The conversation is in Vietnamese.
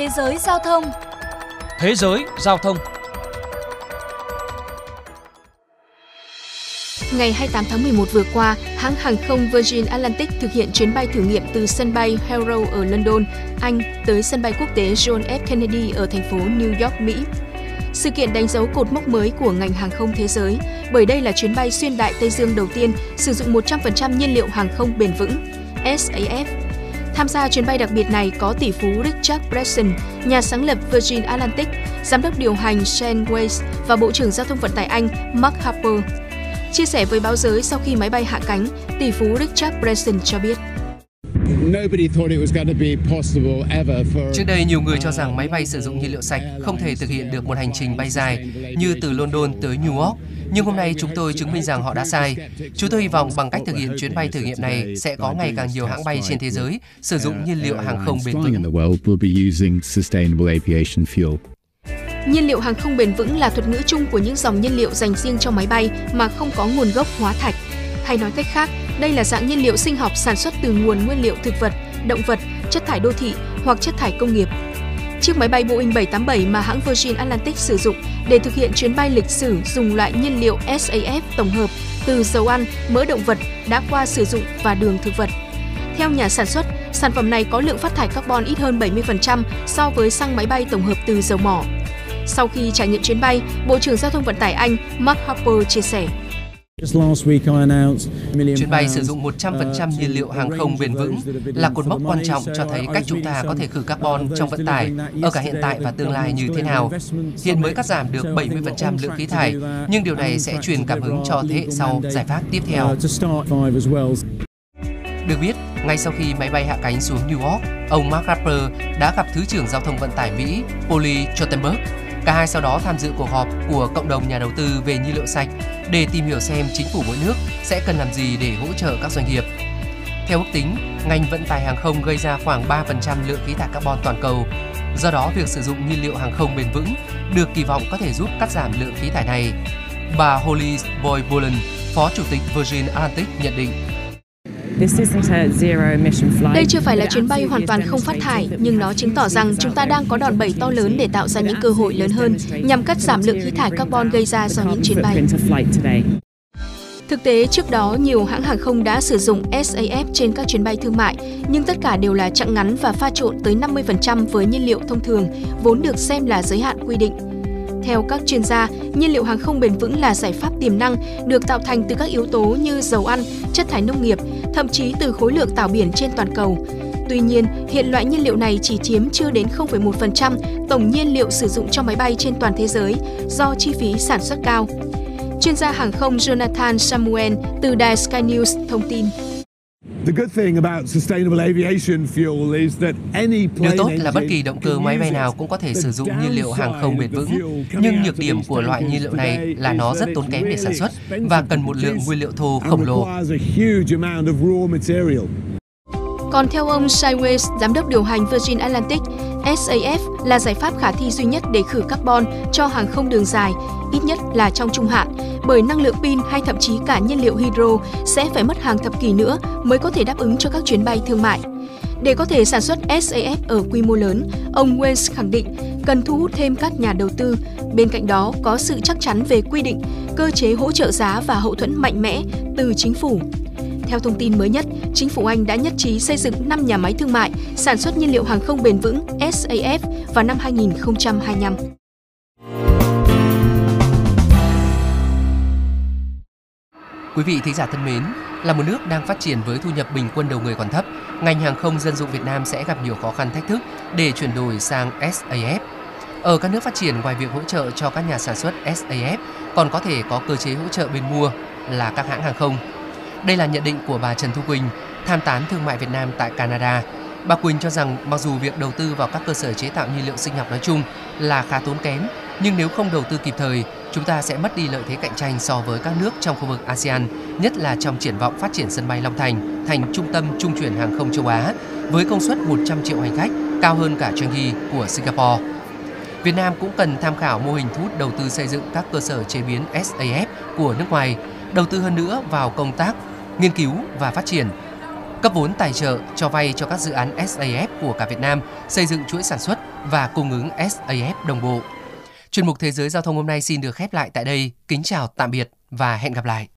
Thế giới giao thông Thế giới giao thông Ngày 28 tháng 11 vừa qua, hãng hàng không Virgin Atlantic thực hiện chuyến bay thử nghiệm từ sân bay Heathrow ở London, Anh tới sân bay quốc tế John F. Kennedy ở thành phố New York, Mỹ. Sự kiện đánh dấu cột mốc mới của ngành hàng không thế giới, bởi đây là chuyến bay xuyên đại Tây Dương đầu tiên sử dụng 100% nhiên liệu hàng không bền vững, SAF. Tham gia chuyến bay đặc biệt này có tỷ phú Richard Branson, nhà sáng lập Virgin Atlantic, giám đốc điều hành Shane Ways và Bộ trưởng Giao thông Vận tải Anh Mark Harper. Chia sẻ với báo giới sau khi máy bay hạ cánh, tỷ phú Richard Branson cho biết. Trước đây, nhiều người cho rằng máy bay sử dụng nhiên liệu sạch không thể thực hiện được một hành trình bay dài như từ London tới New York. Nhưng hôm nay chúng tôi chứng minh rằng họ đã sai. Chúng tôi hy vọng bằng cách thực hiện chuyến bay thử nghiệm này sẽ có ngày càng nhiều hãng bay trên thế giới sử dụng nhiên liệu hàng không bền vững. Nhiên liệu hàng không bền vững là thuật ngữ chung của những dòng nhiên liệu dành riêng cho máy bay mà không có nguồn gốc hóa thạch. Hay nói cách khác, đây là dạng nhiên liệu sinh học sản xuất từ nguồn nguyên liệu thực vật, động vật, chất thải đô thị hoặc chất thải công nghiệp. Chiếc máy bay Boeing 787 mà hãng Virgin Atlantic sử dụng để thực hiện chuyến bay lịch sử dùng loại nhiên liệu SAF tổng hợp từ dầu ăn, mỡ động vật đã qua sử dụng và đường thực vật. Theo nhà sản xuất, sản phẩm này có lượng phát thải carbon ít hơn 70% so với xăng máy bay tổng hợp từ dầu mỏ. Sau khi trải nghiệm chuyến bay, Bộ trưởng Giao thông Vận tải Anh Mark Harper chia sẻ. Chuyến bay sử dụng 100% nhiên liệu hàng không bền vững là cột mốc quan trọng cho thấy cách chúng ta có thể khử carbon trong vận tải ở cả hiện tại và tương lai như thế nào. Hiện mới cắt giảm được 70% lượng khí thải, nhưng điều này sẽ truyền cảm hứng cho thế hệ sau giải pháp tiếp theo. Được biết, ngay sau khi máy bay hạ cánh xuống New York, ông Mark Harper đã gặp Thứ trưởng Giao thông Vận tải Mỹ Polly Schottenberg Cả hai sau đó tham dự cuộc họp của cộng đồng nhà đầu tư về nhiên liệu sạch để tìm hiểu xem chính phủ mỗi nước sẽ cần làm gì để hỗ trợ các doanh nghiệp. Theo ước tính, ngành vận tải hàng không gây ra khoảng 3% lượng khí thải carbon toàn cầu. Do đó, việc sử dụng nhiên liệu hàng không bền vững được kỳ vọng có thể giúp cắt giảm lượng khí thải này. Bà Holly Boy Bullen, Phó Chủ tịch Virgin Atlantic nhận định đây chưa phải là chuyến bay hoàn toàn không phát thải, nhưng nó chứng tỏ rằng chúng ta đang có đòn bẩy to lớn để tạo ra những cơ hội lớn hơn nhằm cắt giảm lượng khí thải carbon gây ra do những chuyến bay. Thực tế, trước đó nhiều hãng hàng không đã sử dụng SAF trên các chuyến bay thương mại, nhưng tất cả đều là chặng ngắn và pha trộn tới 50% với nhiên liệu thông thường, vốn được xem là giới hạn quy định. Theo các chuyên gia, nhiên liệu hàng không bền vững là giải pháp tiềm năng được tạo thành từ các yếu tố như dầu ăn, chất thải nông nghiệp, thậm chí từ khối lượng tảo biển trên toàn cầu. Tuy nhiên, hiện loại nhiên liệu này chỉ chiếm chưa đến 0,1% tổng nhiên liệu sử dụng cho máy bay trên toàn thế giới do chi phí sản xuất cao. Chuyên gia hàng không Jonathan Samuel từ đài Sky News thông tin. Điều tốt là bất kỳ động cơ máy bay nào cũng có thể sử dụng nhiên liệu hàng không bền vững, nhưng nhược điểm của loại nhiên liệu này là nó rất tốn kém để sản xuất và cần một lượng nguyên liệu thô khổng lồ. Còn theo ông Sideways, giám đốc điều hành Virgin Atlantic, SAF là giải pháp khả thi duy nhất để khử carbon cho hàng không đường dài, ít nhất là trong trung hạn, bởi năng lượng pin hay thậm chí cả nhiên liệu hydro sẽ phải mất hàng thập kỷ nữa mới có thể đáp ứng cho các chuyến bay thương mại. Để có thể sản xuất SAF ở quy mô lớn, ông Wells khẳng định cần thu hút thêm các nhà đầu tư. Bên cạnh đó, có sự chắc chắn về quy định, cơ chế hỗ trợ giá và hậu thuẫn mạnh mẽ từ chính phủ. Theo thông tin mới nhất, chính phủ Anh đã nhất trí xây dựng 5 nhà máy thương mại sản xuất nhiên liệu hàng không bền vững SAF vào năm 2025. Quý vị thính giả thân mến, là một nước đang phát triển với thu nhập bình quân đầu người còn thấp, ngành hàng không dân dụng Việt Nam sẽ gặp nhiều khó khăn thách thức để chuyển đổi sang SAF. Ở các nước phát triển, ngoài việc hỗ trợ cho các nhà sản xuất SAF, còn có thể có cơ chế hỗ trợ bên mua là các hãng hàng không. Đây là nhận định của bà Trần Thu Quỳnh, tham tán thương mại Việt Nam tại Canada. Bà Quỳnh cho rằng mặc dù việc đầu tư vào các cơ sở chế tạo nhiên liệu sinh học nói chung là khá tốn kém, nhưng nếu không đầu tư kịp thời, chúng ta sẽ mất đi lợi thế cạnh tranh so với các nước trong khu vực ASEAN, nhất là trong triển vọng phát triển sân bay Long Thành thành trung tâm trung chuyển hàng không châu Á với công suất 100 triệu hành khách, cao hơn cả Changi của Singapore. Việt Nam cũng cần tham khảo mô hình thu hút đầu tư xây dựng các cơ sở chế biến SAF của nước ngoài, đầu tư hơn nữa vào công tác nghiên cứu và phát triển. cấp vốn tài trợ cho vay cho các dự án SAF của cả Việt Nam, xây dựng chuỗi sản xuất và cung ứng SAF đồng bộ. Chuyên mục Thế giới Giao thông hôm nay xin được khép lại tại đây. Kính chào, tạm biệt và hẹn gặp lại.